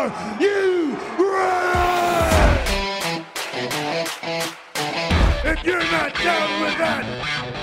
Are you ready? If you're not down with that,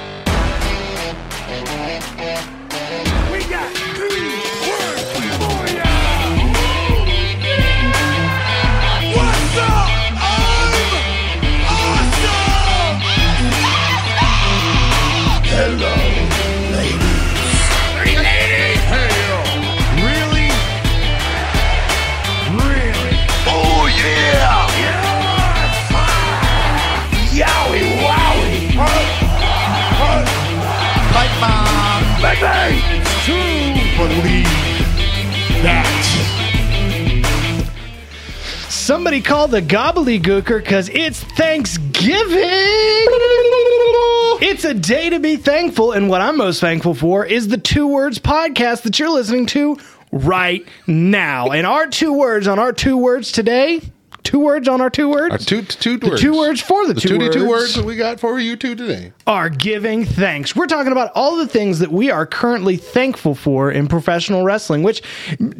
Baby. It's. Believe that. Somebody call the gobbledygooker because it's Thanksgiving. It's a day to be thankful, and what I'm most thankful for is the Two Words podcast that you're listening to right now. And our two words on our two words today, two words on our two words, Our two two words. two words for the, the two, two words, two words that we got for you two today. are giving thanks. We're talking about all the things that we are currently thankful for in professional wrestling, which,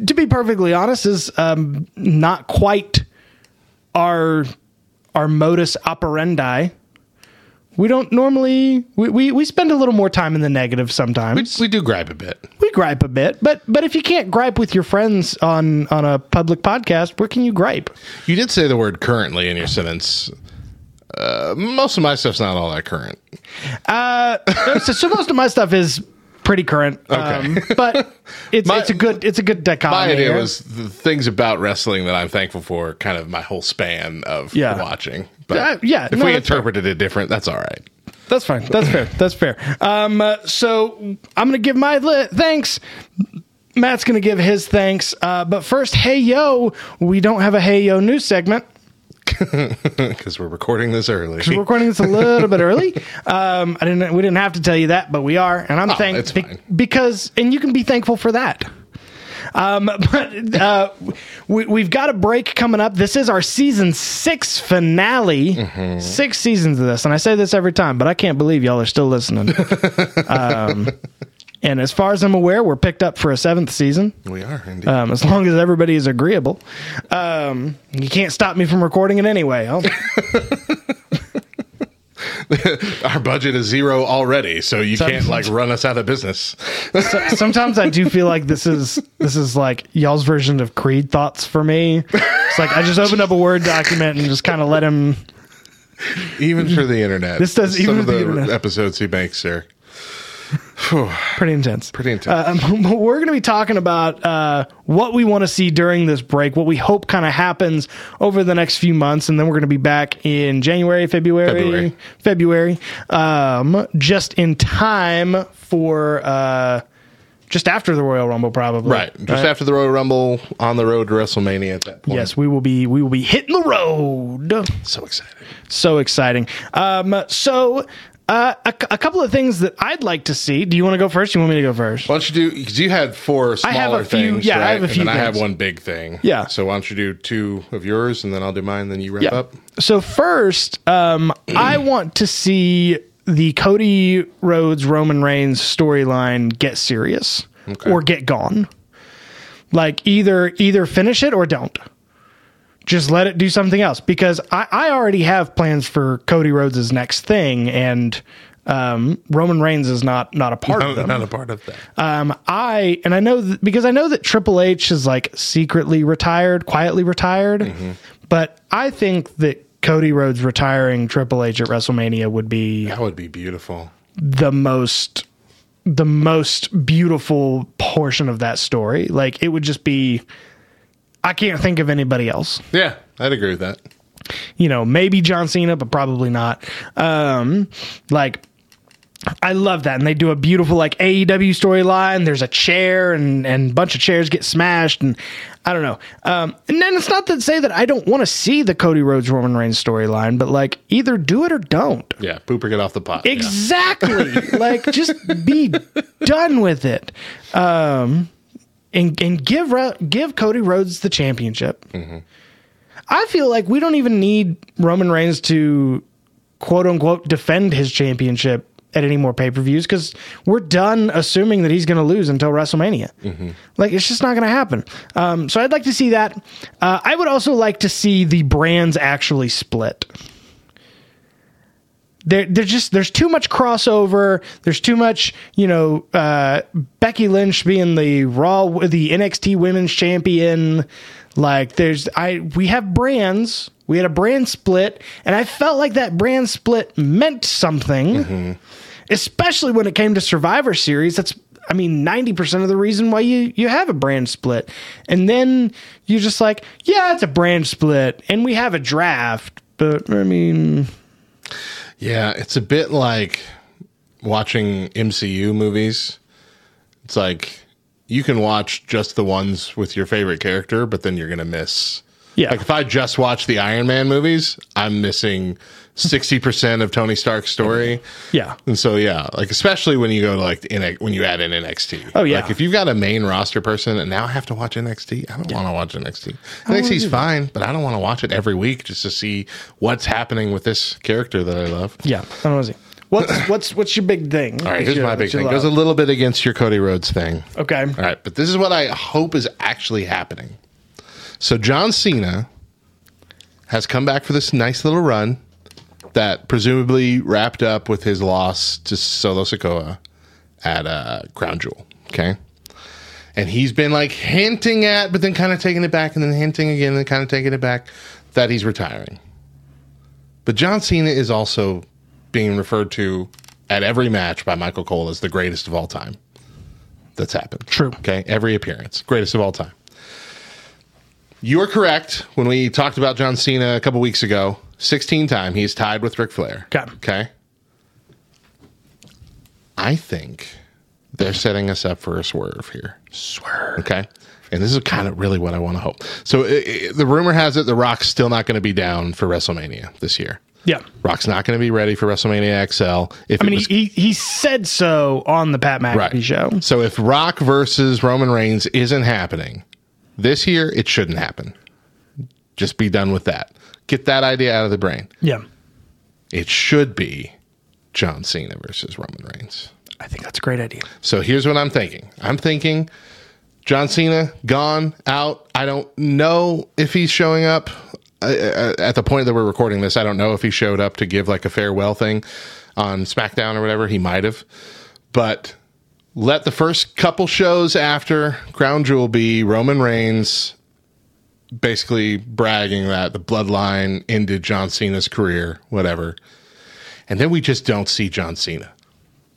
to be perfectly honest, is um, not quite our our modus operandi. We don't normally we, we, we spend a little more time in the negative sometimes. we do gripe a bit. We gripe a bit, but but if you can't gripe with your friends on on a public podcast, where can you gripe? You did say the word currently in your sentence. Uh, most of my stuff's not all that current. so, so most of my stuff is pretty current, um, but it's My- it's a good it's a good My dichotomy. idea here. was the things about wrestling that I'm thankful for, kind of my whole span of Yeah. watching. But Uh, yeah, if no, we that's fair. interpreted it different, that's all right. That's fine. That's fair. That's fair. Um, uh, so I'm gonna give my li- thanks. Matt's gonna give his thanks. Uh, but first, hey yo, we don't have a hey yo news segment. Because we're recording this early. We're recording this a little bit early. Um, I didn't. We didn't have to tell you that, but we are, and I'm Oh, thankful fine. because, and you can be thankful for that. Um, but uh, we, we've got a break coming up. This is our season six finale. Mm-hmm. Six seasons of this, and I say this every time, but I can't believe y'all are still listening. um, and as far as I'm aware, we're picked up for a seventh season. we are indeed. Um, as long as everybody is agreeable, um, you can't stop me from recording it anyway. Our budget is zero already, so you can't like run us out of business. So- sometimes I do feel like this is this is like y'all's version of Creed thoughts for me. It's like I just opened up a Word document and just kind of let him. even for the internet. This does- some even of the, the episodes he makes are Pretty intense. pretty intense. Um, but we're going to be talking about uh, what we want to see during this break, what we hope kind of happens over the next few months, and then we're going to be back in January, February, February. February, um, just in time for uh, just after the Royal Rumble, probably. right. Just after the Royal Rumble, on the road to WrestleMania at that point. Yes, we will be we will be hitting the road. So exciting! So exciting. Um, so uh, a, a couple of things that I'd like to see. Do you want to go first? You want me to go first? Why don't you do, because you had four smaller have a few- things. yeah, I right? have a few And then I have one big thing. Yeah. So why don't you do two of yours and then I'll do mine, then you wrap Yeah. up? So first, um, I want to see the Cody Rhodes Roman Reigns storyline get serious Okay. or get gone. Like either either finish it or don't. Just let it do something else because I, I already have plans for Cody Rhodes' next thing, and um, Roman Reigns is not not a part of Not, them. not a part of that. Um, I and I know that because I know that Triple H is like secretly retired, quietly retired, Mm-hmm. but I think that Cody Rhodes retiring Triple H at WrestleMania would be that would be beautiful. the most the most beautiful portion of that story. Like it would just be I can't think of anybody else. Yeah, I'd agree with that. You know, maybe John Cena, but probably not. Um like I love that. And they do a beautiful like AEW storyline. There's a chair and and a bunch of chairs get smashed and I don't know. Um and then it's not to say that I don't want to see the Cody Rhodes Roman Reigns storyline, but like either do it or don't. Yeah, pooper get off the pot. Yeah. Exactly. like just be done with it. Um and and give give Cody Rhodes the championship. I feel like we don't even need Roman Reigns to quote unquote defend his championship at any more pay per views because we're done assuming that he's going to lose until WrestleMania. Like it's just not going to happen. Um, so I'd like to see that. Uh, I would also like to see the brands actually split. There, there's just there's too much crossover. There's too much, you know, uh, Becky Lynch being the Raw, the NXT Women's Champion. Like, there's I we have brands. We had a brand split, and I felt like that brand split meant something, especially when it came to Survivor Series. That's I mean, ninety percent of the reason why you you have a brand split, and then you're just like, yeah, it's a brand split, and we have a draft, but I mean. Yeah, it's a bit like watching MCU movies. It's like you can watch just the ones with your favorite character, but then you're going to miss. Yeah. Like if I just watch the Iron Man movies, I'm missing 60% of Tony Stark's story. Yeah. And so yeah, like especially when you go to like in when you add in NXT. Oh, yeah. Like if you've got a main roster person and now I have to watch NXT, I don't want to watch NXT. NXT's fine, but I don't want to watch it every week just to see what's happening with this character that I love. Yeah, I don't know. What's what's what's your big thing? All right, here's my big thing. Goes a little bit against your Cody Rhodes thing. okay. All right, but this is what I hope is actually happening. So John Cena has come back for this nice little run that presumably wrapped up with his loss to Solo Sikoa at uh, Crown Jewel. Okay. And he's been like hinting at, but then kind of taking it back and then hinting again and kind of taking it back that he's retiring. But John Cena is also being referred to at every match by Michael Cole as the greatest of all time that's happened. True. Okay. Every appearance, greatest of all time. You are correct when we talked about John Cena a couple weeks ago. 16 time, he's tied with Ric Flair. Okay. Okay. I think they're setting us up for a swerve here. Swear. Okay. And this is kind of really what I want to hope. So i i the rumor has it the Rock's still not going to be down for WrestleMania this year. Yeah. Rock's not going to be ready for WrestleMania XL. If I mean, was, he, he he said so on the Pat McAfee Right. show. So if Rock versus Roman Reigns isn't happening this year, it shouldn't happen. Just be done with that. Get that idea out of the brain. Yeah. It should be John Cena versus Roman Reigns. I think that's a great idea. So here's what I'm thinking. I'm thinking John Cena gone out. I don't know if he's showing up uh, at the point that we're recording this. I don't know if he showed up to give like a farewell thing on SmackDown or whatever. He might have, but let the first couple shows after Crown Jewel be Roman Reigns basically bragging that the bloodline ended John Cena's career, whatever. And then we just don't see John Cena.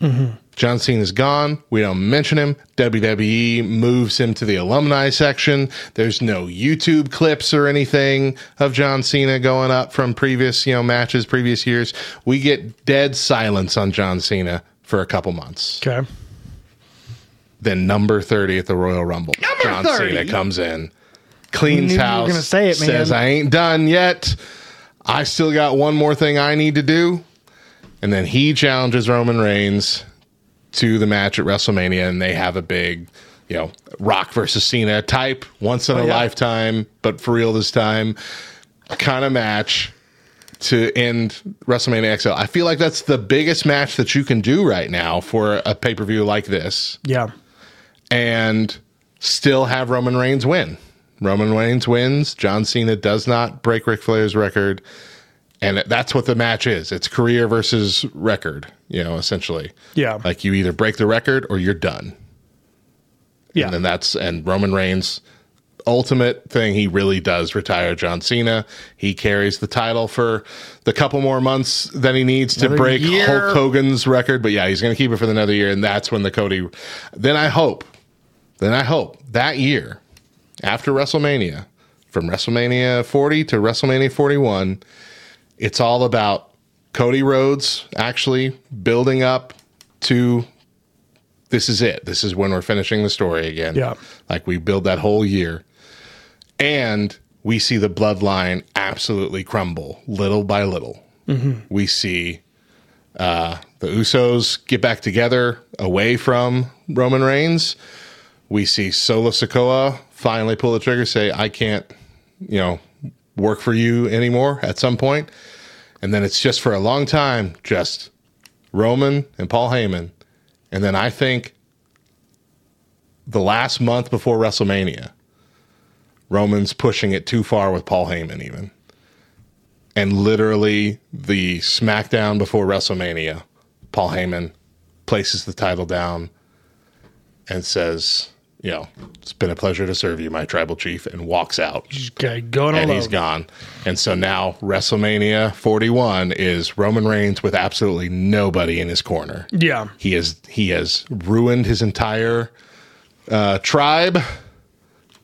Mm-hmm. John Cena's gone. We don't mention him. WWE moves him to the alumni section. There's no YouTube clips or anything of John Cena going up from previous, you know, matches, previous years. We get dead silence on John Cena for a couple months. Okay. Then number 30 at the Royal Rumble. Number John 30? Cena comes in, cleans knew you were house, gonna say it, man. says, I ain't done yet. I still got one more thing I need to do. And then he challenges Roman Reigns to the match at WrestleMania, and they have a big, you know, Rock versus Cena type, once in a Oh, yeah. lifetime, but for real this time, kind of match to end WrestleMania XL. I feel like that's the biggest match that you can do right now for a pay per view like this Yeah. And still have Roman Reigns win. Roman Reigns wins. John Cena does not break Ric Flair's record. And that's what the match is. It's career versus record, you know, essentially. Yeah. Like you either break the record or you're done. Yeah. And then that's, and Roman Reigns' ultimate thing, he really does retire John Cena. He carries the title for the couple more months that he needs to Another break year. Hulk Hogan's record. But yeah, he's going to keep it for another year. And that's when the Cody, then I hope, then I hope that year after WrestleMania, from WrestleMania 40 to WrestleMania 41, it's all about Cody Rhodes actually building up to this is it. This is when we're finishing the story again. Yeah. Like we build that whole year. And we see the bloodline absolutely crumble little by little. We see uh, the Usos get back together away from Roman Reigns. We see Solo Sikoa finally pull the trigger, say, I can't, you know, work for you anymore at some point. And then it's just for a long time, just Roman and Paul Heyman, and then I think the last month before WrestleMania, Roman's pushing it too far with Paul Heyman, even. And literally, the SmackDown before WrestleMania, Paul Heyman places the title down and says, You know, it's been a pleasure to serve you, my tribal chief, and walks out Okay, going and all he's gone. And so now WrestleMania 41 is Roman Reigns with absolutely nobody in his corner. Yeah. He has he has ruined his entire uh, tribe.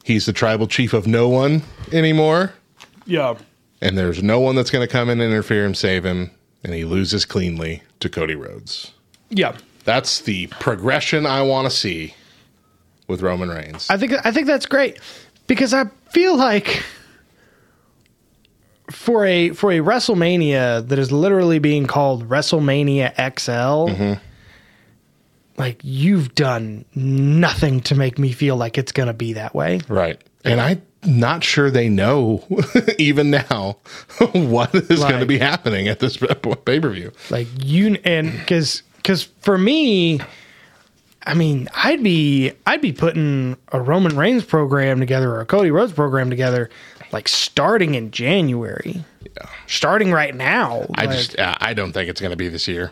He's the tribal chief of no one anymore, Yeah. and there's no one that's going to come in and interfere and save him. And he loses cleanly to Cody Rhodes. Yeah. That's the progression I want to see with Roman Reigns. I think I think that's great because I feel like for a for a WrestleMania that is literally being called WrestleMania XL, Mm-hmm. like you've done nothing to make me feel like it's going to be that way. Right. And I'm not sure they know, even now, what is going to be happening at this pay per view. Like you and because because for me, I mean, I'd be I'd be putting a Roman Reigns program together or a Cody Rhodes program together, like starting in January. Starting right now. I Like, just, I don't think it's going to be this year.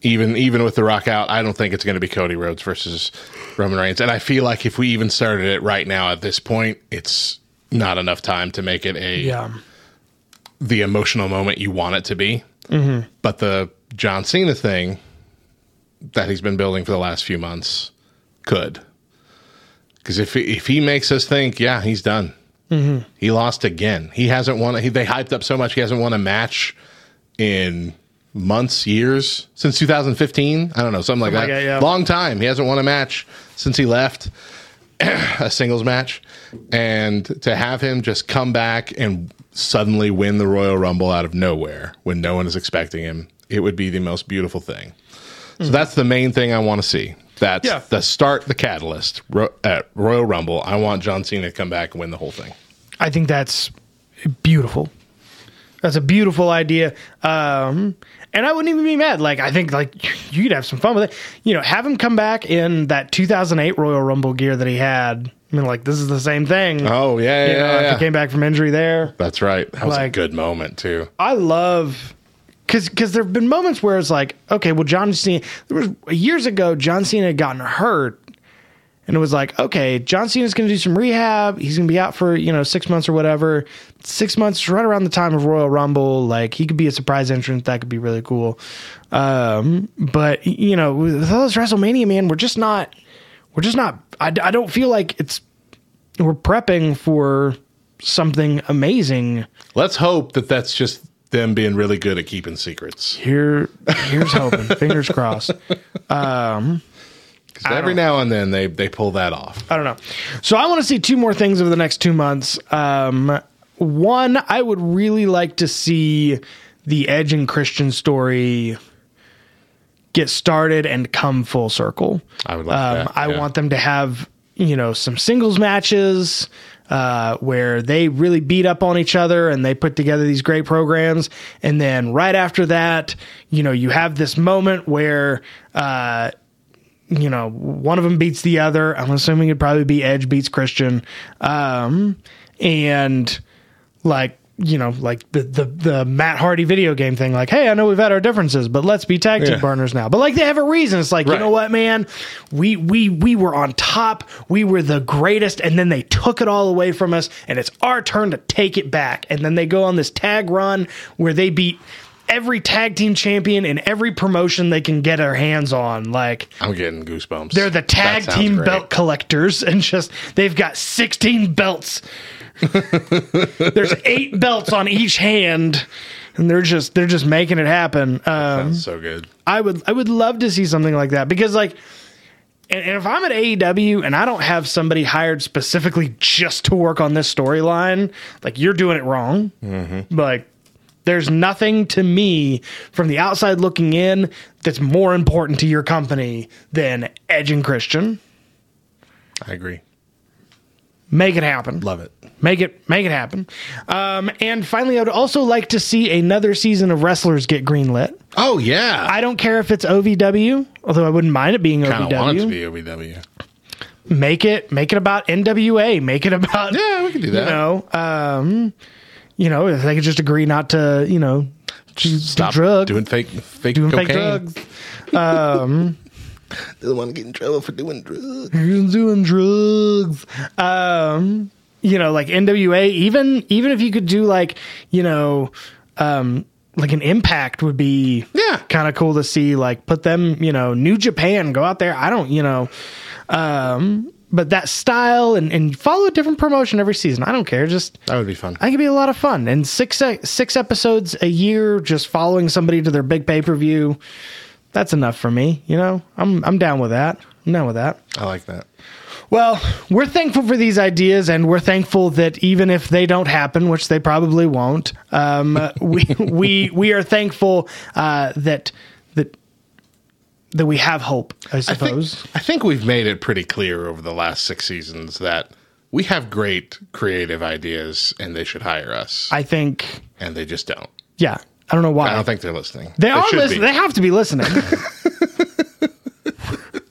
Even even with the Rock out, I don't think it's going to be Cody Rhodes versus Roman Reigns. And I feel like if we even started it right now at this point, it's not enough time to make it a yeah. the emotional moment you want it to be. Mm-hmm. But the John Cena thing that he's been building for the last few months could. Because if if he makes us think, yeah, he's done. Mm-hmm. He lost again. He hasn't won. He, they hyped up so much. He hasn't won a match in months, years since 2015. I don't know, something like Something that. like that, yeah. Long time. He hasn't won a match since he left a singles match, and to have him just come back and suddenly win the Royal Rumble out of nowhere when no one is expecting him, it would be the most beautiful thing. So that's the main thing I want to see. That's Yeah. the start, the catalyst Ro- at Royal Rumble. I want John Cena to come back and win the whole thing. I think that's beautiful. That's a beautiful idea. Um, and I wouldn't even be mad. Like, I think like you could have some fun with it. You know, have him come back in that 2008 Royal Rumble gear that he had. I mean, like, this is the same thing. Oh yeah, you yeah, know, yeah. if he came back from injury there. That's right. That was a good moment too. I love because because there have been moments where it's like, okay, well, John Cena. There was years ago, John Cena had gotten hurt, and it was like, okay, John Cena's going to do some rehab. He's going to be out for you know six months or whatever. Six months, right around the time of Royal Rumble, like he could be a surprise entrant. That could be really cool. Um, but you know, with all this WrestleMania, man, we're just not. We're just not. I, I don't feel like it's. We're prepping for something amazing. Let's hope that that's just them being really good at keeping secrets. Here, here's hoping. Fingers crossed. 'Cause every now and then they they pull that off. I don't know. So I want to see two more things over the next two months. Um, one, I would really like to see the Edge and Christian story get started and come full circle. I would like Um, that, I yeah. want them to have you know some singles matches uh, where they really beat up on each other and they put together these great programs, and then right after that, you know, you have this moment where. Uh, you know, one of them beats the other. I'm assuming it'd probably be Edge beats Christian. Um, and like, you know, like the, the, the Matt Hardy video game thing, like, hey, I know we've had our differences, but let's be tag team Yeah. partners now. But like they have a reason. It's like, you know what, man? We we we were on top. We were the greatest, and then they took it all away from us, and it's our turn to take it back. And then they go on this tag run where they beat every tag team champion in every promotion they can get their hands on. Like I'm getting goosebumps. they're the tag team great. belt collectors, and just they've got 16 belts. There's eight belts on each hand, and they're just they're just making it happen. Um, Sounds so good. I would I would love to see something like that because like. And, and if I'm at AEW and I don't have somebody hired specifically just to work on this storyline, like you're doing it wrong. Like there's nothing to me from the outside looking in that's more important to your company than Edge and Christian. I agree. Make it happen. Love it. Make it make it happen. Um, and finally, I would also like to see another season of Wrestlers get greenlit. Oh yeah. I don't care if it's OVW, although I wouldn't mind it being kind of want it to OVW. be OVW. Make it make it about NWA. Make it about Yeah, we can do that. you that. know, um, you know, if they could just agree not to, you know, do, Stop do drugs, doing fake fake doing cocaine. fake drugs, um, Doesn't want to get in trouble for doing drugs. doing drugs. Um, you know, like NWA. Even even if you could do like, you know, um, like an impact would be Yeah. kind of cool to see. Like put them, you know, New Japan go out there. I don't, you know, um, but that style and and follow a different promotion every season. I don't care. Just That would be fun. I could be a lot of fun. And six e- six episodes a year, just following somebody to their big pay per view. That's enough for me. You know, I'm I'm down with that. I'm down with that. I like that. Well, we're thankful for these ideas, and we're thankful that even if they don't happen, which they probably won't, um, we we we are thankful uh, that that that we have hope. I I think, suppose. I think we've made it pretty clear over the last six seasons that we have great creative ideas and they should hire us. I think. and they just don't. Yeah, I don't know why. I don't think they're listening. They, are listening. They have to be listening.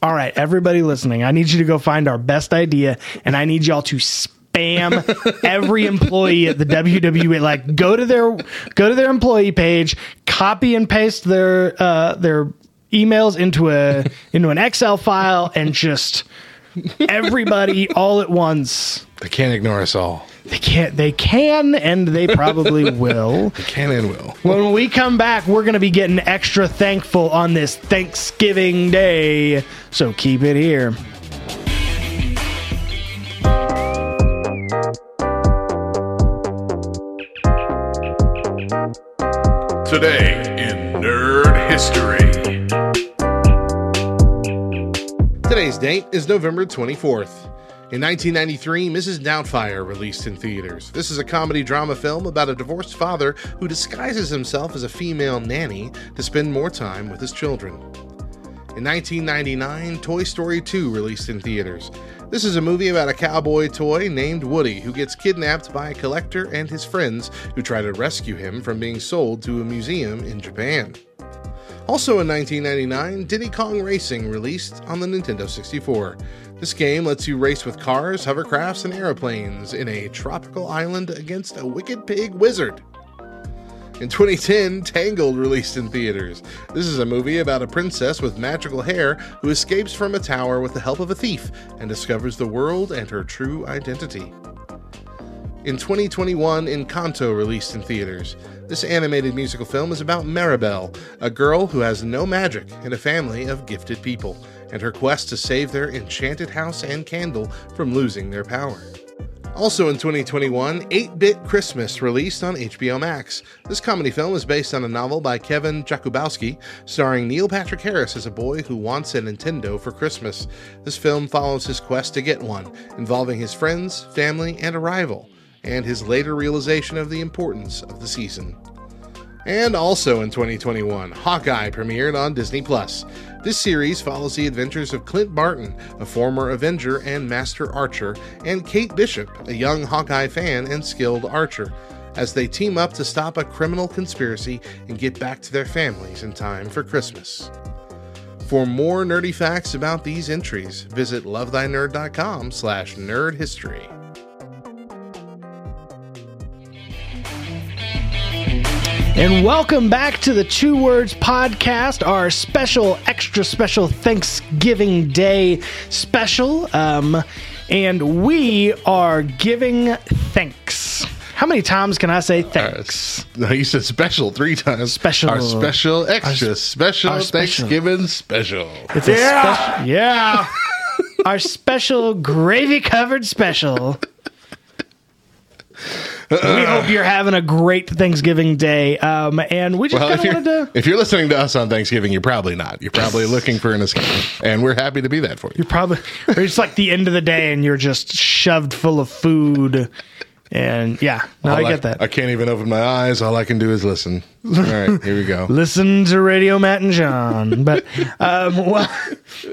All right, everybody listening, I need you to go find our best idea, and I need y'all to spam every employee at the WWE. Like, go to their go to their employee page, copy and paste their uh, their emails into a into an Excel file, and just everybody all at once. They can't ignore us all. They can't. They can, and they probably will. They can and will. When we come back, we're going to be getting extra thankful on this Thanksgiving Day. So keep it here. Today in Nerd History. Today's date is November 24th. In 1993, Mrs. Doubtfire released in theaters. This is a comedy drama film about a divorced father who disguises himself as a female nanny to spend more time with his children. In 1999, Toy Story 2 released in theaters. This is a movie about a cowboy toy named Woody who gets kidnapped by a collector and his friends who try to rescue him from being sold to a museum in Japan. Also in 1999, Diddy Kong Racing released on the Nintendo 64. This game lets you race with cars, hovercrafts, and aeroplanes in a tropical island against a wicked pig wizard. In 2010, Tangled released in theaters. This is a movie about a princess with magical hair who escapes from a tower with the help of a thief and discovers the world and her true identity. In 2021, Encanto released in theaters. This animated musical film is about Maribel, a girl who has no magic in a family of gifted people, and her quest to save their enchanted house and candle from losing their power. Also in 2021, 8 Bit Christmas released on HBO Max. This comedy film is based on a novel by Kevin Jakubowski, starring Neil Patrick Harris as a boy who wants a Nintendo for Christmas. This film follows his quest to get one, involving his friends, family, and a rival, and his later realization of the importance of the season. And also in 2021, Hawkeye premiered on Disney Plus. This series follows the adventures of Clint Barton, a former Avenger and Master Archer, and Kate Bishop, a young Hawkeye fan and skilled archer, as they team up to stop a criminal conspiracy and get back to their families in time for Christmas. For more nerdy facts about these entries, visit lovethynerd.com slash nerdhistory. And welcome back to the Two Words Podcast, our special, extra special Thanksgiving Day special. Um, and we are giving thanks. How many times can I say thanks? No, you said special three times. Special. Our special, extra Our- special, our special. Thanksgiving special. It's a special, yeah. our special gravy covered special. We hope you're having a great Thanksgiving day. Um, and we just Well, if kind of you're, wanted to. if you're listening to us on Thanksgiving, you're probably not. You're probably looking for an escape. And we're happy to be that for you. You're probably, it's like the end of the day, and you're just shoved full of food, And yeah, no, I get that. I can't even open my eyes. All I can do is listen. All right, here we go. listen to Radio Matt and John. But um, well,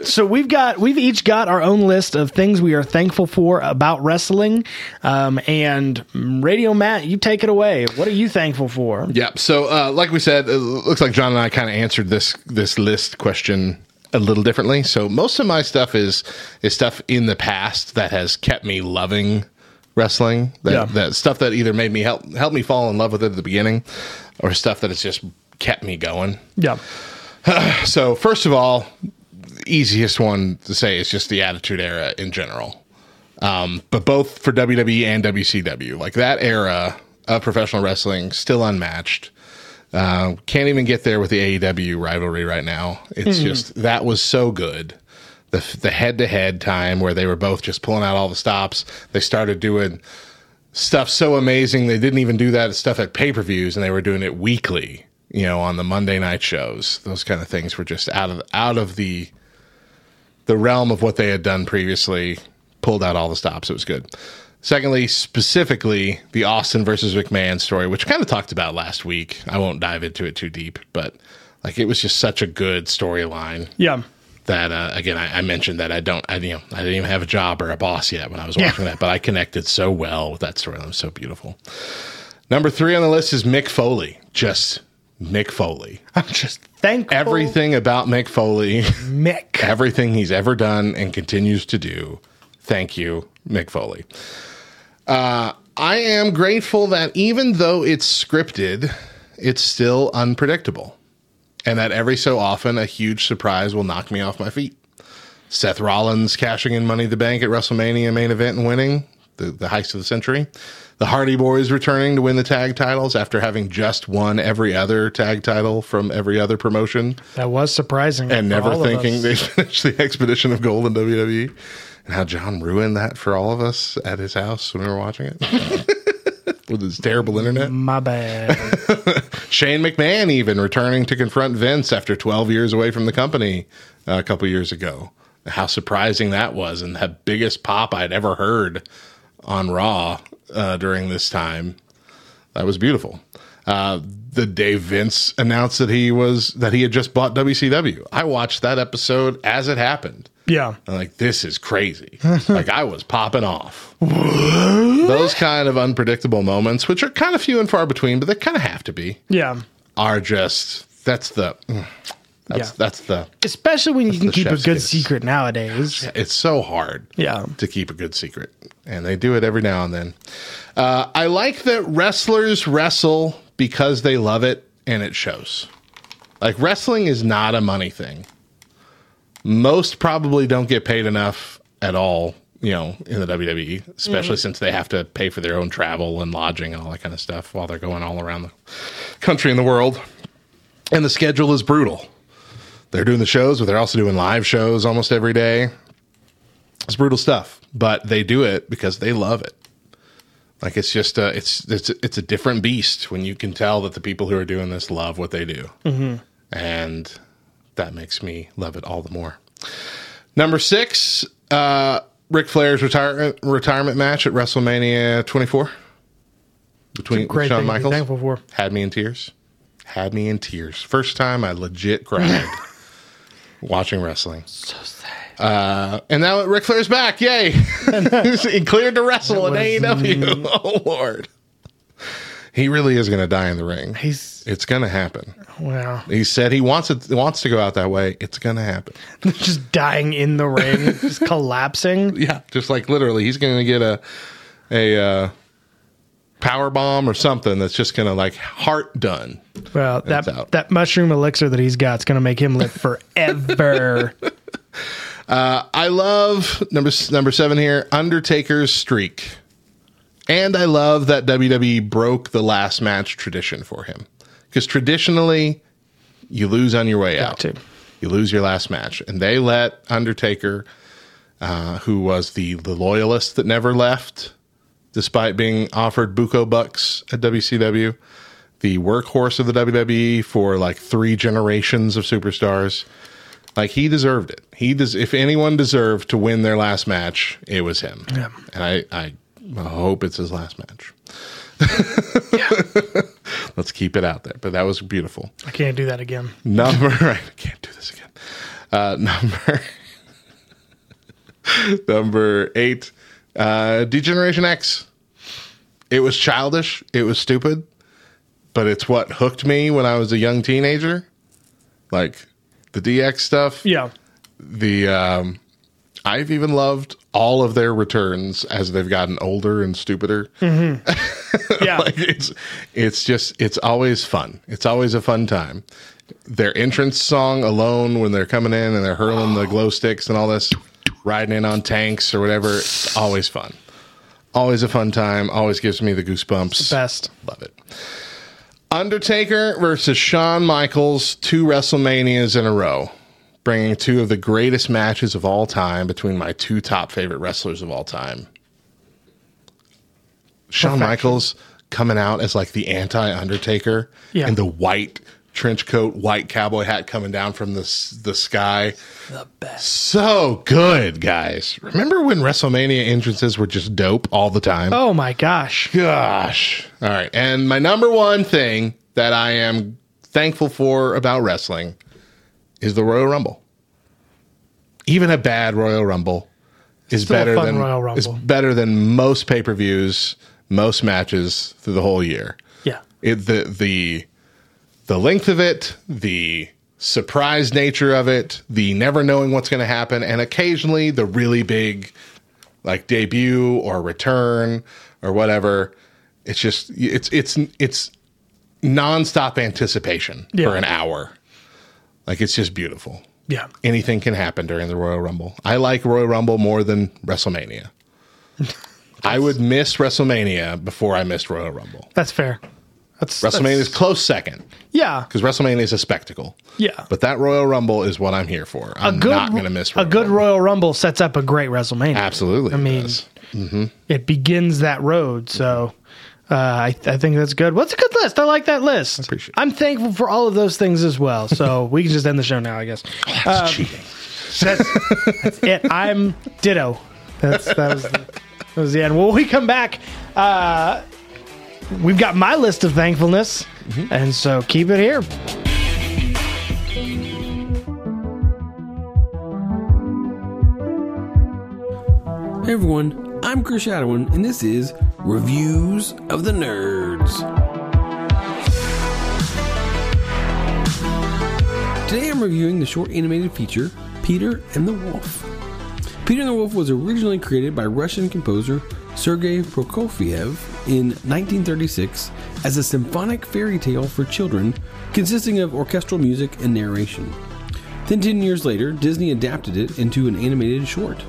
so we've got we've each got our own list of things we are thankful for about wrestling. Um, and Radio Matt, you take it away. What are you thankful for? Yep. So, uh, like we said, it looks like John and I kind of answered this this list question a little differently. So, most of my stuff is is stuff in the past that has kept me loving wrestling. That, Yeah. that stuff that either made me help help me fall in love with it at the beginning, or stuff that has just kept me going. Yeah, So, first of all, the easiest one to say is just the Attitude Era in general. Um, but both for WWE and WCW, like that era of professional wrestling, still unmatched. Uh, can't even get there with the AEW rivalry right now. It's just that was so good. The the head to head time where they were both just pulling out all the stops. They started doing stuff so amazing they didn't even do that stuff at pay per views, and they were doing it weekly. You know, on the Monday night shows, those kind of things were just out of out of the the realm of what they had done previously. Pulled out all the stops. It was good. Secondly, specifically the Austin versus McMahon story, which kind of talked about last week. I won't dive into it too deep, but like it was just such a good storyline yeah, that uh, again I, I mentioned that I don't I you know I didn't even have a job or a boss yet when I was watching that, but I connected so well with that story. It was so beautiful. Number three on the list is Mick Foley. Just Mick Foley. I'm just thankful. Everything about Mick Foley, Mick. everything he's ever done and continues to do. Thank you, Mick Foley. Uh, I am grateful that even though it's scripted, it's still unpredictable and that every so often a huge surprise will knock me off my feet. Seth Rollins cashing in Money the Bank at WrestleMania main event and winning the, the heist of the century. The Hardy Boys returning to win the tag titles after having just won every other tag title from every other promotion That was surprising. and never thinking they finished the Expedition of Gold in WWE. And how John ruined that for all of us at his house when we were watching it with his terrible internet. My bad. Shane McMahon even returning to confront Vince after 12 years away from the company uh, a couple years ago. How surprising that was, and the biggest pop I'd ever heard on Raw uh, during this time. That was beautiful. Uh, the day Vince announced that he was that he had just bought WCW, I watched that episode as it happened. Yeah, I'm like, this is crazy. like I was popping off. Those kind of unpredictable moments, which are kind of few and far between, but they kind of have to be yeah. are just that's the that's Yeah. that's the Especially when you can the keep a chef's good kiss. secret nowadays. it's so hard Yeah. to keep a good secret and they do it every now and then uh, i like that wrestlers wrestle because they love it and it shows like wrestling is not a money thing most probably don't get paid enough at all you know in the wwe especially mm. since they have to pay for their own travel and lodging and all that kind of stuff while they're going all around the country and the world. And the schedule is brutal. They're doing the shows, but they're also doing live shows almost every day. It's brutal stuff, but they do it because they love it. Like it's just a, it's it's it's a different beast when you can tell that the people who are doing this love what they do, mm-hmm. and that makes me love it all the more. Number six, uh, Ric Flair's retirement retirement match at WrestleMania 24 between Great Shawn Michaels thankful for. had me in tears. Had me in tears. First time I legit cried watching wrestling. So sad. Uh, and now Ric Flair's back. Yay. he cleared to wrestle in AEW. Oh, Lord. He really is going to die in the ring. He's It's going to happen. wow, He said he wants it wants to go out that way. It's going to happen. just dying in the ring, just collapsing. Yeah, just like literally, he's going to get a a uh, power bomb or something that's just going to like heart done. Well, that that mushroom elixir that he's got is going to make him live forever. I love number number seven here, Undertaker's streak, and I love that WWE broke the last match tradition for him because traditionally you lose on your way out, to. you lose your last match, and they let Undertaker, uh, who was the the loyalist that never left, despite being offered buco bucks at WCW, the workhorse of the WWE for like three generations of superstars. Like he deserved it. He does. If anyone deserved to win their last match, it was him. Yeah. And I, I I hope it's his last match. Let's keep it out there. But that was beautiful. I can't do that again. Number right, I can't do this again. Uh, number number eight, uh, D-Generation X. It was childish. It was stupid, but it's what hooked me when I was a young teenager. Like the DX stuff. Yeah. The um, I've even loved all of their returns as they've gotten older and stupider. Mm-hmm. Yeah. like it's it's just it's always fun. It's always a fun time. Their entrance song alone when they're coming in and they're hurling the glow sticks and all this, riding in on tanks or whatever, it's always fun. Always a fun time. Always gives me the goosebumps. Best. Love it. Undertaker versus Shawn Michaels, two WrestleManias in a row, bringing two of the greatest matches of all time between my two top favorite wrestlers of all time. Shawn Perfection. Michaels coming out as like the anti Undertaker Yeah. in the white trench coat, white cowboy hat coming down from the the sky. The best. So good, guys. Remember when WrestleMania entrances were just dope all the time? Oh my gosh. Gosh. All right. And my number one thing that I am thankful for about wrestling is the Royal Rumble. Even a bad Royal Rumble is Still better than Royal Rumble. is better than most pay-per-views, most matches through the whole year. Yeah. It, the the the length of it, the surprise nature of it, the never knowing what's going to happen, and occasionally the really big like debut or return or whatever. It's just it's it's it's nonstop anticipation Yeah. for an hour. Like it's just beautiful. Yeah. Anything can happen during the Royal Rumble. I like Royal Rumble more than WrestleMania. I would miss WrestleMania before I missed Royal Rumble. That's fair. That's WrestleMania is close second Yeah. because WrestleMania is a spectacle. Yeah. But that Royal Rumble is what I'm here for. I'm good, not going to miss a good Royal Rumble sets up a great WrestleMania. Absolutely. I it mean, does. it begins that road. So mm-hmm. Uh, I, I think that's good. What's a good list? I like that list. appreciate it. I'm thankful for all of those things as well. So we can just end the show now, I guess. That's cheating. That's, that's it. I'm ditto. That's that was, that was the end. When we come back, uh, we've got my list of thankfulness, and so keep it here. Hey everyone, I'm Chris Shadowin, and this is Reviews of the Nerds. Today I'm reviewing the short animated feature, Peter and the Wolf. Peter and the Wolf was originally created by Russian composer Sergei Prokofiev in 1936 as a symphonic fairy tale for children consisting of orchestral music and narration. Then 10 years later, Disney adapted it into an animated short.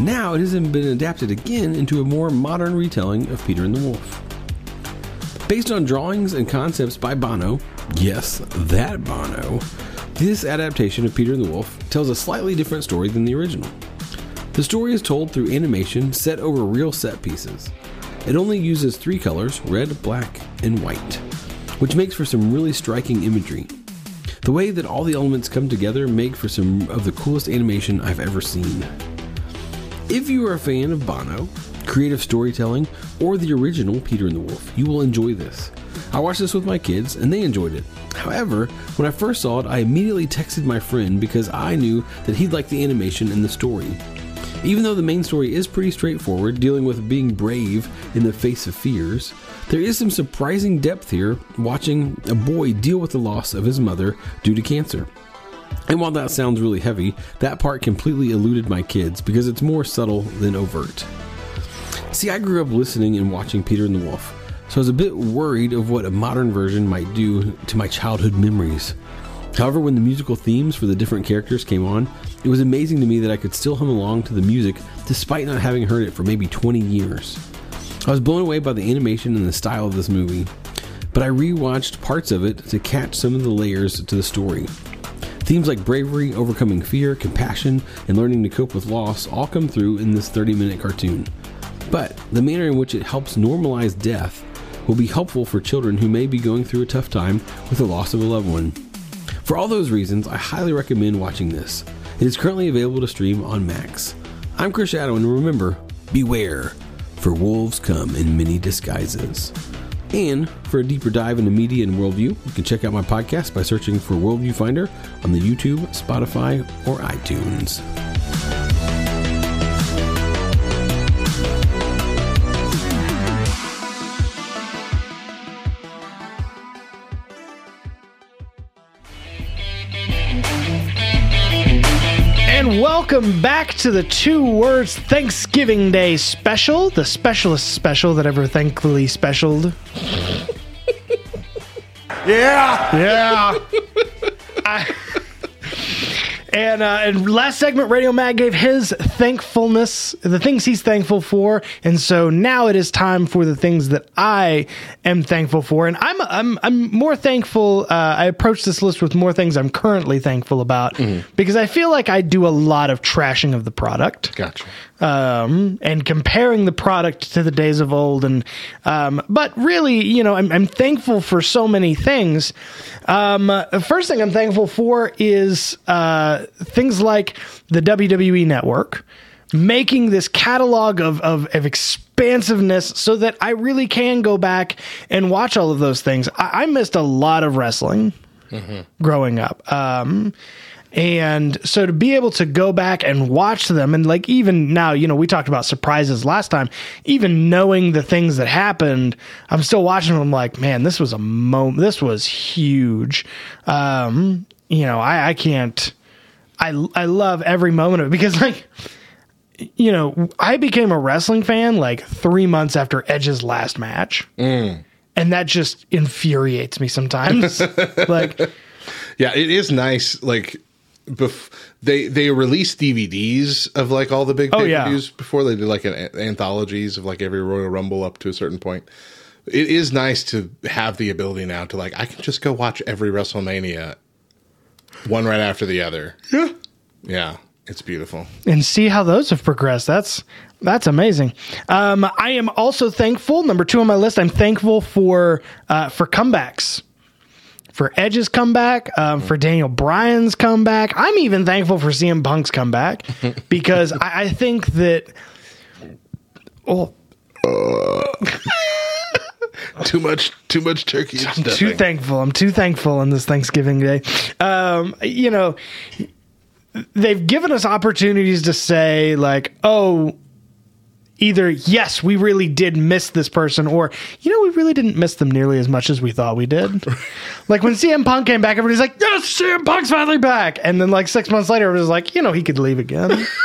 Now it has been adapted again into a more modern retelling of Peter and the Wolf. Based on drawings and concepts by Bono, yes, that Bono, this adaptation of Peter and the Wolf tells a slightly different story than the original. The story is told through animation set over real set pieces. It only uses three colors red, black, and white, which makes for some really striking imagery. The way that all the elements come together make for some of the coolest animation I've ever seen. If you are a fan of Bono, creative storytelling, or the original Peter and the Wolf, you will enjoy this. I watched this with my kids and they enjoyed it. However, when I first saw it, I immediately texted my friend because I knew that he'd like the animation and the story. Even though the main story is pretty straightforward, dealing with being brave in the face of fears, there is some surprising depth here watching a boy deal with the loss of his mother due to cancer. And while that sounds really heavy, that part completely eluded my kids because it's more subtle than overt. See, I grew up listening and watching Peter and the Wolf, so I was a bit worried of what a modern version might do to my childhood memories. However, when the musical themes for the different characters came on, it was amazing to me that I could still hum along to the music despite not having heard it for maybe 20 years. I was blown away by the animation and the style of this movie, but I rewatched parts of it to catch some of the layers to the story. Themes like bravery, overcoming fear, compassion, and learning to cope with loss all come through in this 30 minute cartoon. But the manner in which it helps normalize death will be helpful for children who may be going through a tough time with the loss of a loved one. For all those reasons, I highly recommend watching this. It is currently available to stream on Max. I'm Chris Shadow, and remember, beware. for wolves come in many disguises. And for a deeper dive into media and worldview, you can check out my podcast by searching for Worldview Finder on the YouTube, Spotify, or iTunes. Welcome back to the Two Words Thanksgiving Day special, the specialist special that ever thankfully specialed. Yeah. Yeah. I- and uh, and last segment, Radio Matt gave his thankfulness, the things he's thankful for, and so now it is time for the things that I am thankful for, and I'm I'm I'm more thankful. Uh, I approach this list with more things I'm currently thankful about because I feel like I do a lot of trashing of the product Gotcha. um, and comparing the product to the days of old. And um, but really, you know, I'm, I'm thankful for so many things. Um, the first thing I'm thankful for is uh, things like the WWE Network making this catalog of, of, of expansiveness so that I really can go back and watch all of those things. I, I missed a lot of wrestling growing up. Um, and so to be able to go back and watch them, and like even now, you know, we talked about surprises last time, even knowing the things that happened, I'm still watching them like, man, this was a moment, this was huge. Um, you know, I, I can't, I, I love every moment of it because like, you know, I became a wrestling fan like three months after Edge's last match. Mm. And that just infuriates me sometimes. like, Yeah, it is nice. Like, bef- they they released DVDs of like all the big Oh, yeah. before they did like an, anthologies of like every Royal Rumble up to a certain point. It is nice to have the ability now to like I can just go watch every WrestleMania, one right after the other. Yeah. Yeah, it's beautiful. and see how those have progressed. That's that's amazing. Um, I am also thankful. Number two on my list. I'm thankful for uh, for comebacks. For Edge's comeback, um, for Daniel Bryan's comeback. I'm even thankful for CM Punk's comeback because I, I think that. Oh, Too much, too much turkey. and too thankful. I'm too thankful on this Thanksgiving day. Um, you know, they've given us opportunities to say like, oh, either yes, we really did miss this person, or you know, we really didn't miss them nearly as much as we thought we did. like when CM Punk came back, everybody's like, yes, CM Punk's finally back, and then like six months later, it was like, you know, he could leave again.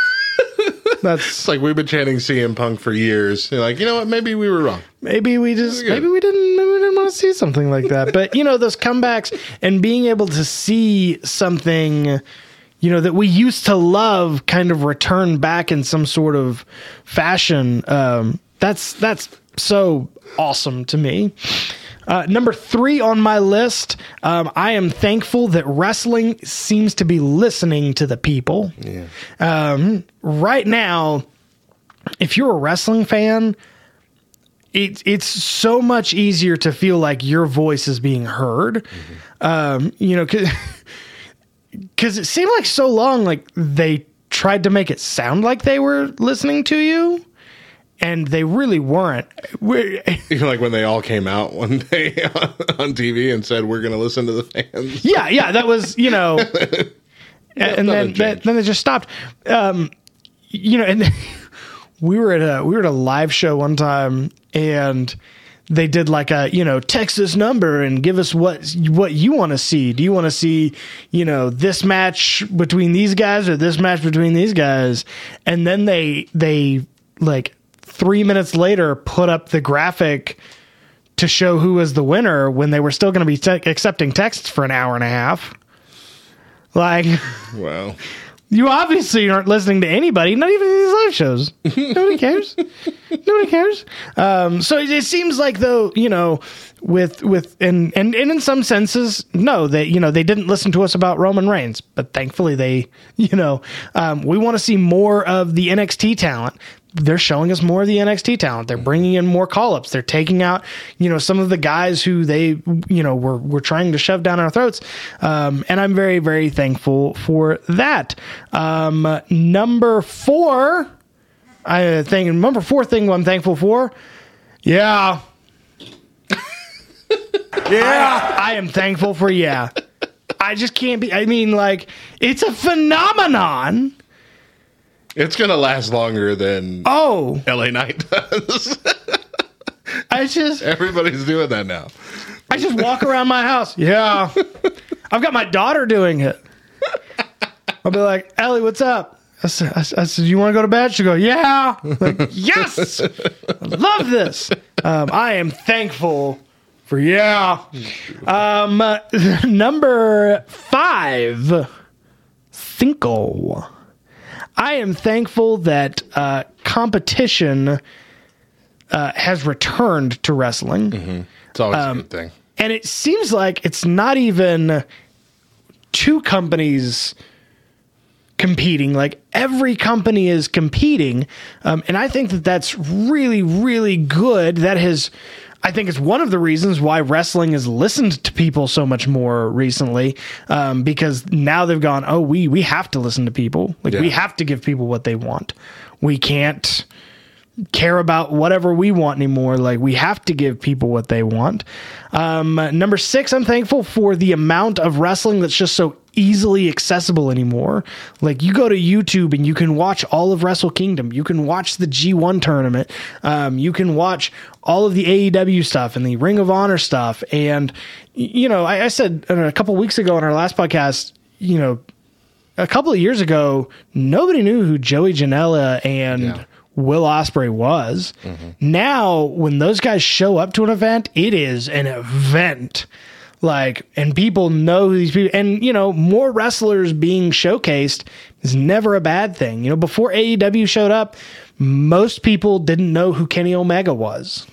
That's It's like we've been chanting CM Punk for years. They're like, you know what? Maybe we were wrong. maybe we just maybe we didn't maybe we didn't want to see something like that but you know those comebacks and being able to see something you know that we used to love kind of return back in some sort of fashion um that's that's so awesome to me uh, number three on my list, um, I am thankful that wrestling seems to be listening to the people. Yeah. Um, right now, if you're a wrestling fan, it's it's so much easier to feel like your voice is being heard. Um, you know, because it seemed like so long like they tried to make it sound like they were listening to you, and they really weren't. We're, Even like when they all came out one day on TV and said, "We're going to listen to the fans." yeah, yeah, that was you know, and then nothing that, then they just stopped. Um, you know, and we were at a we were at a live show one time, and they did like a you know text this number and give us what what you want to see. Do you want to see you know this match between these guys or this match between these guys? And then they they like three minutes later put up the graphic to show who was the winner when they were still going to be te- accepting texts for an hour and a half. Like, Wow. you obviously aren't listening to anybody, not even these live shows. Nobody cares. Nobody cares. Um, so it, it seems like though, you know, with with and, and and in some senses, no, they you know they didn't listen to us about Roman Reigns, but thankfully they, you know, um, we want to see more of the NXT talent. They're showing us more of the NXT talent. They're bringing in more call ups. They're taking out, you know, some of the guys who they, you know, were were trying to shove down our throats. Um, and I'm very very thankful for that. Um, number four I think number four thing I'm thankful for. Yeah. yeah. I, I am thankful for yeah. I just can't be. I mean, like, it's a phenomenon. It's gonna last longer than Oh, LA Knight does. I just, Everybody's doing that now. I just walk around my house. Yeah. I've got my daughter doing it. I'll be like, Ellie, what's up? I said, I said, you want to go to bed? She'll go, yeah. I'm like, yes. I love this. Um, I am thankful for yeah. Um, uh, number five, Cinco. I am thankful that uh, competition uh, has returned to wrestling. It's always Um, a good thing. And it seems like it's not even two companies competing. Like every company is competing. Um, and I think that that's really, really good. That has, I think it's one of the reasons why wrestling is listened to people so much more recently. Um, because now they've gone, oh, we, we have to listen to people. Like we have to give people what they want. We can't care about whatever we want anymore. Like we have to give people what they want. Um, number six, I'm thankful for the amount of wrestling that's just so easily accessible anymore. Like you go to YouTube and you can watch all of Wrestle Kingdom. You can watch the G1 tournament. Um, you can watch all of the AEW stuff and the Ring of Honor stuff. And you know, I, I said uh, a couple weeks ago on our last podcast, you know, a couple of years ago, nobody knew who Joey Janela and Yeah. Will Ospreay was. Now, when those guys show up to an event, it is an event. Like, and people know these people, and you know, more wrestlers being showcased is never a bad thing. You know, before AEW showed up, most people didn't know who Kenny Omega was.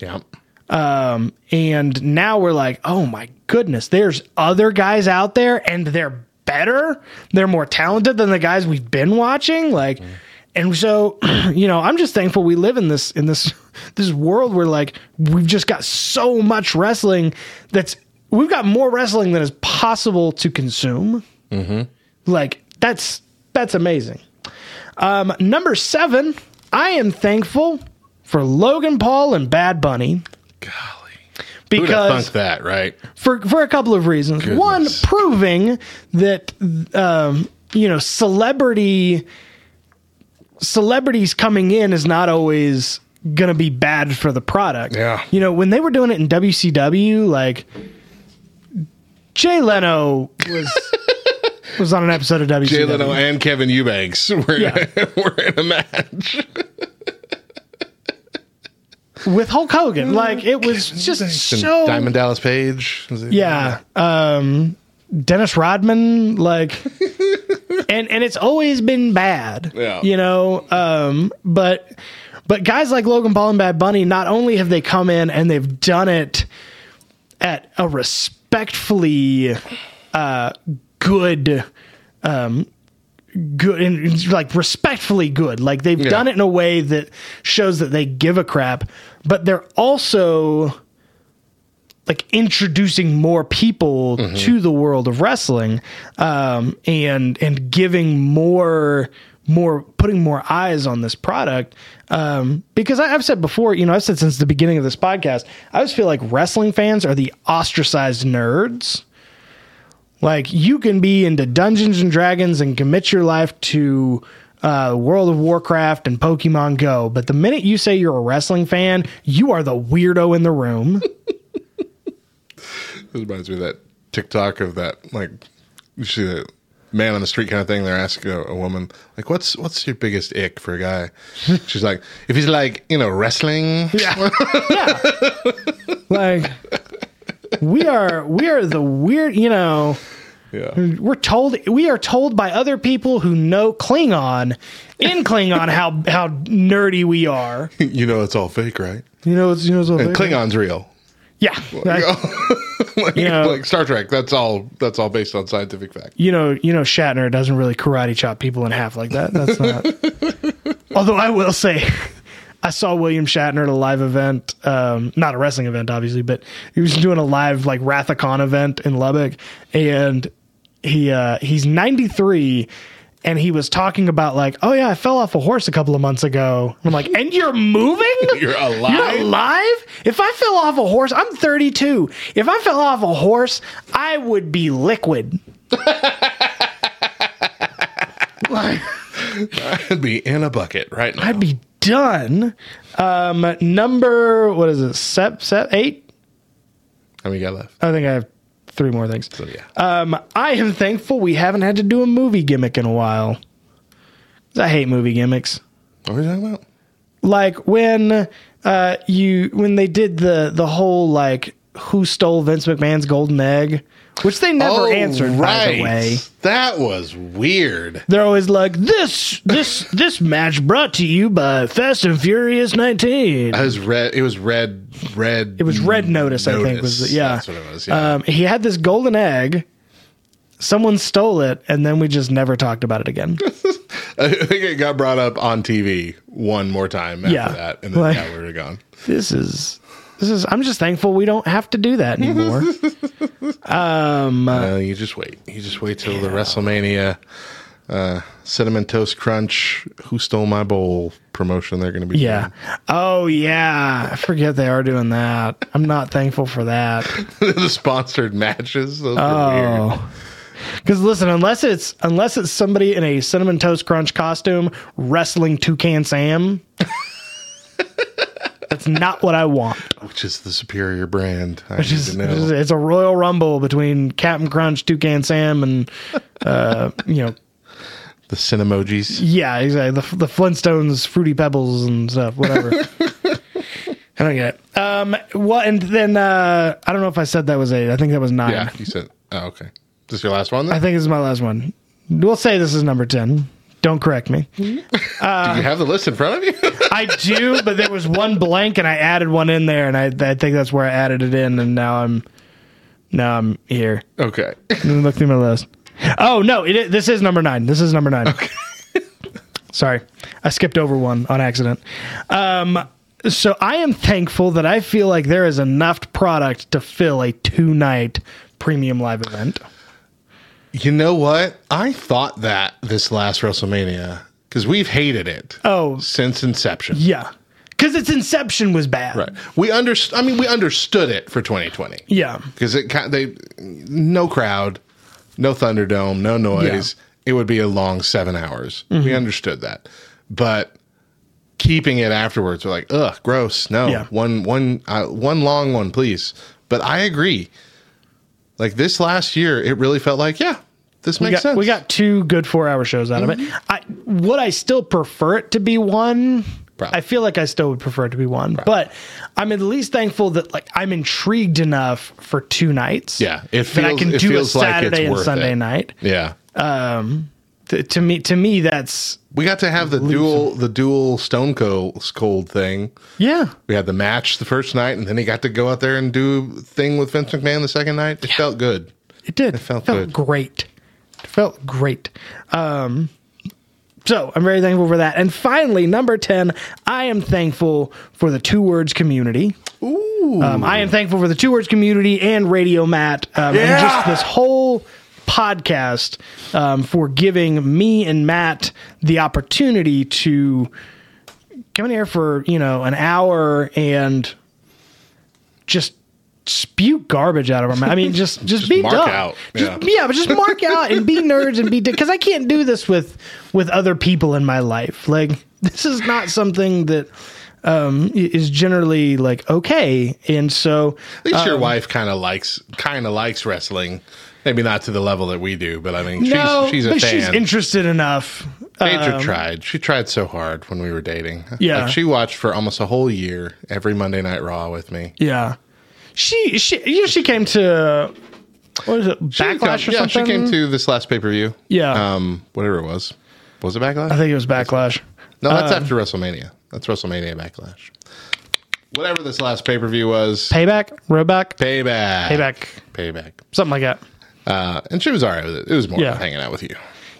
Yeah. Um, and now we're like, oh my goodness, there's other guys out there and they're better. They're more talented than the guys we've been watching. Like, and so, you know, I'm just thankful we live in this, in this, this world where like we've just got so much wrestling that's, we've got more wrestling than is possible to consume. Like, that's, that's amazing. Um, number seven, I am thankful for Logan Paul and Bad Bunny Golly. Because thunk that, right? for for a couple of reasons. One, proving that um, you know celebrity celebrities coming in is not always going to be bad for the product. Yeah. You know, when they were doing it in WCW, like Jay Leno was was on an episode of WCW. Jay Leno and Kevin Eubanks were, Yeah. were in a match. with Hulk Hogan. Like it was just And so Diamond Dallas Page. was? Yeah. Um Dennis Rodman, like and and it's always been bad. Yeah. You know, um, but but guys like Logan Paul and Bad Bunny, not only have they come in and they've done it at a respectfully uh good um good and like respectfully good. Like they've Yeah. done it in a way that shows that they give a crap, but they're also like introducing more people to the world of wrestling um, and and giving more more putting more eyes on this product um, because I, I've said before you know I've said since the beginning of this podcast I always feel like wrestling fans are the ostracized nerds like you can be into Dungeons and Dragons and commit your life to uh, World of Warcraft and Pokemon Go, but the minute you say you're a wrestling fan, you are the weirdo in the room. This reminds me of that TikTok of that like you see the man on the street kind of thing. They're asking a, a woman like, "What's what's your biggest ick for a guy?" She's like, "If he's like you know wrestling." Yeah. yeah. Like we are we are the weird, you know, Yeah. we're told we are told by other people who know Klingon in Klingon how how nerdy we are. you know it's all fake, right? You know, it's you know, it's all And fake. Klingon's real. Yeah. Like, like, You know- like Star Trek. That's all. That's all based on scientific fact. you know, you know, Shatner doesn't really karate chop people in half like that. That's not. Although I will say, I saw William Shatner at a live event, um, not a wrestling event, obviously, but he was doing a live like Rathacon event in Lubbock, and he uh, he's ninety three. And he was talking about like, oh yeah, I fell off a horse a couple of months ago. I'm like, and you're moving? You're alive? You're alive? If I fell off a horse, I'm 32. If I fell off a horse, I would be liquid. like, I'd be in a bucket right now. I'd be done. Um, number what is it? Set set eight. How many got left? I think I have three more things. So yeah. Um, I am thankful we haven't had to do a movie gimmick in a while. I hate movie gimmicks. what are you talking about? Like when uh, you when they did the the whole like who stole Vince McMahon's golden egg, which they never answered. By the way, That was weird. they're always like this this this match brought to you by Fast and Furious 19. It was red. It was red. Red. It was Red Notice, I think. Was yeah, That's what it was. Yeah. Um, he had this golden egg. Someone stole it, and then we just never talked about it again. I think it got brought up on TV one more time after Yeah. that, and then Like- yeah, we were gone. this is this is. I'm just thankful we don't have to do that anymore. um, Uh, you just wait. You just wait till the WrestleMania uh, cinnamon toast crunch. Who stole my bowl promotion? They're going to be yeah. Oh yeah. I forget they are doing that. I'm not thankful for that. the sponsored matches. Those were weird. Oh. Because listen, unless it's unless it's somebody in a cinnamon toast crunch costume wrestling Toucan Sam, that's not what I want. Which is the superior brand? I Which is, know. it's a royal rumble between Captain Crunch, Toucan Sam, and uh, you know, the Cinemojis. yeah, exactly the the Flintstones, Fruity Pebbles, and stuff. Whatever. I don't get it. Um, what and then uh, I don't know if I said that was eight. I think that was nine. Yeah, you said. Oh, okay. Is this your last one? I think this is my last one. We'll say this is number ten. Don't correct me. Do you have the list in front of you? I do, but there was one blank, and I added one in there, and I, I think that's where I added it in, and now I'm now I'm here. okay. Let me look through my list. Oh no, it is, this is number nine. This is number nine. Okay. Sorry, I skipped over one on accident. Um, so I am thankful that I feel like there is enough product to fill a two night premium live event. You know what? I thought that this last WrestleMania because we've hated it Oh since inception. yeah, because its inception was bad. Right. We underst- I mean, we understood it for 2020 Yeah. because it kind they no crowd, no Thunderdome, no noise. It would be a long seven hours. Mm-hmm. We understood that, but keeping it afterwards, we're like, ugh, gross. No, Yeah. one one uh, one long one, please. But I agree. Like this last year, it really felt like, yeah, this We makes got, sense. Mm-hmm. we got two good four hour shows out of it. I would I still prefer it to be one. Probably. I feel like I still would prefer it to be one, but I'm at least thankful that like I'm intrigued enough for two nights. Yeah, it that I can it do a feels like it's Saturday and Sunday it. night. yeah. To, to me, to me, that's We got to have the dual the dual Stone Cold Cold thing. yeah, We had the match the first night, and then he got to go out there and do thing with Vince McMahon the second night. It felt good. it did. It felt good. great. Felt great. Um, so I'm very thankful for that. And finally, number ten, I am thankful for the two words community. Ooh, Um, I am thankful for the Two Words community and Radio Matt um, and just this whole podcast um, for giving me and Matt the opportunity to come in here for you know an hour and just spew garbage out of our mouth. I mean, just just, be mark dumb. out. Just, Yeah. yeah. but just mark out and be nerds and be because I can't do this with with other people in my life. Like this is not something that um is generally like okay and so at least um, your wife kind of likes kind of likes wrestling. Maybe not to the level that we do, but I mean, no she's she's a but fan. she's interested enough Deidre Um, tried. She tried so hard when we were dating. Yeah. like she watched for almost a whole year every Monday Night Raw with me. yeah she she you know she came to what is it backlash come- or yeah, something she came to this last pay per view. Yeah. um, whatever it was. Was it backlash? I think it was backlash No, that's Um, after WrestleMania. That's WrestleMania Backlash. Whatever this last pay per view was, payback roback payback, payback payback. something like that Uh, and she was all right with it. It was more Yeah. hanging out with you.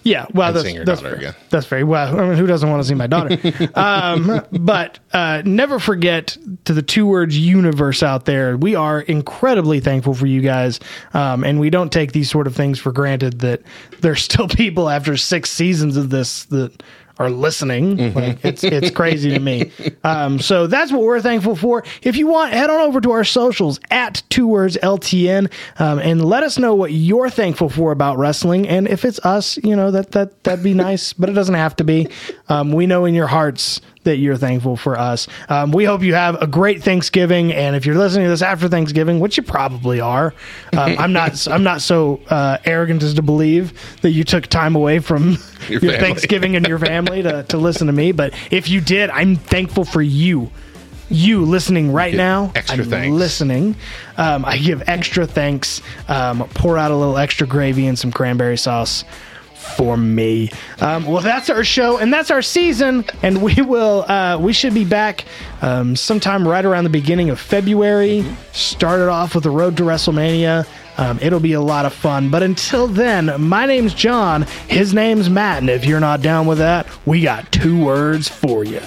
Yeah, well, that's, that's daughter fair. again. That's very well. I mean, who doesn't want to see my daughter? um, but uh, never forget to the two words universe out there. We are incredibly thankful for you guys, um, and we don't take these sort of things for granted. That there's still people after six seasons of this that are listening. Mm-hmm. Like it's it's crazy to me. Um, so that's what we're thankful for. If you want, head on over to our socials at two words LTN um, and let us know what you're thankful for about wrestling. And if it's us, you know that that that'd be nice, but it doesn't have to be. Um, we know in your hearts that you're thankful for us. Um, we hope you have a great Thanksgiving, and if you're listening to this after Thanksgiving, which you probably are, um, I'm not. I'm not so uh, arrogant as to believe that you took time away from your, family. Thanksgiving and your family to, to listen to me. But if you did, I'm thankful for you. You listening right now, extra I'm thanks. listening. Um, I give extra thanks. Um, pour out a little extra gravy and some cranberry sauce for me. Um, well, that's our show and that's our season, and we will uh, we should be back um, sometime right around the beginning of February. Started off with the road to WrestleMania. Um, it'll be a lot of fun. But until then, my name's John. His name's Matt, and if you're not down with that, we got two words for you.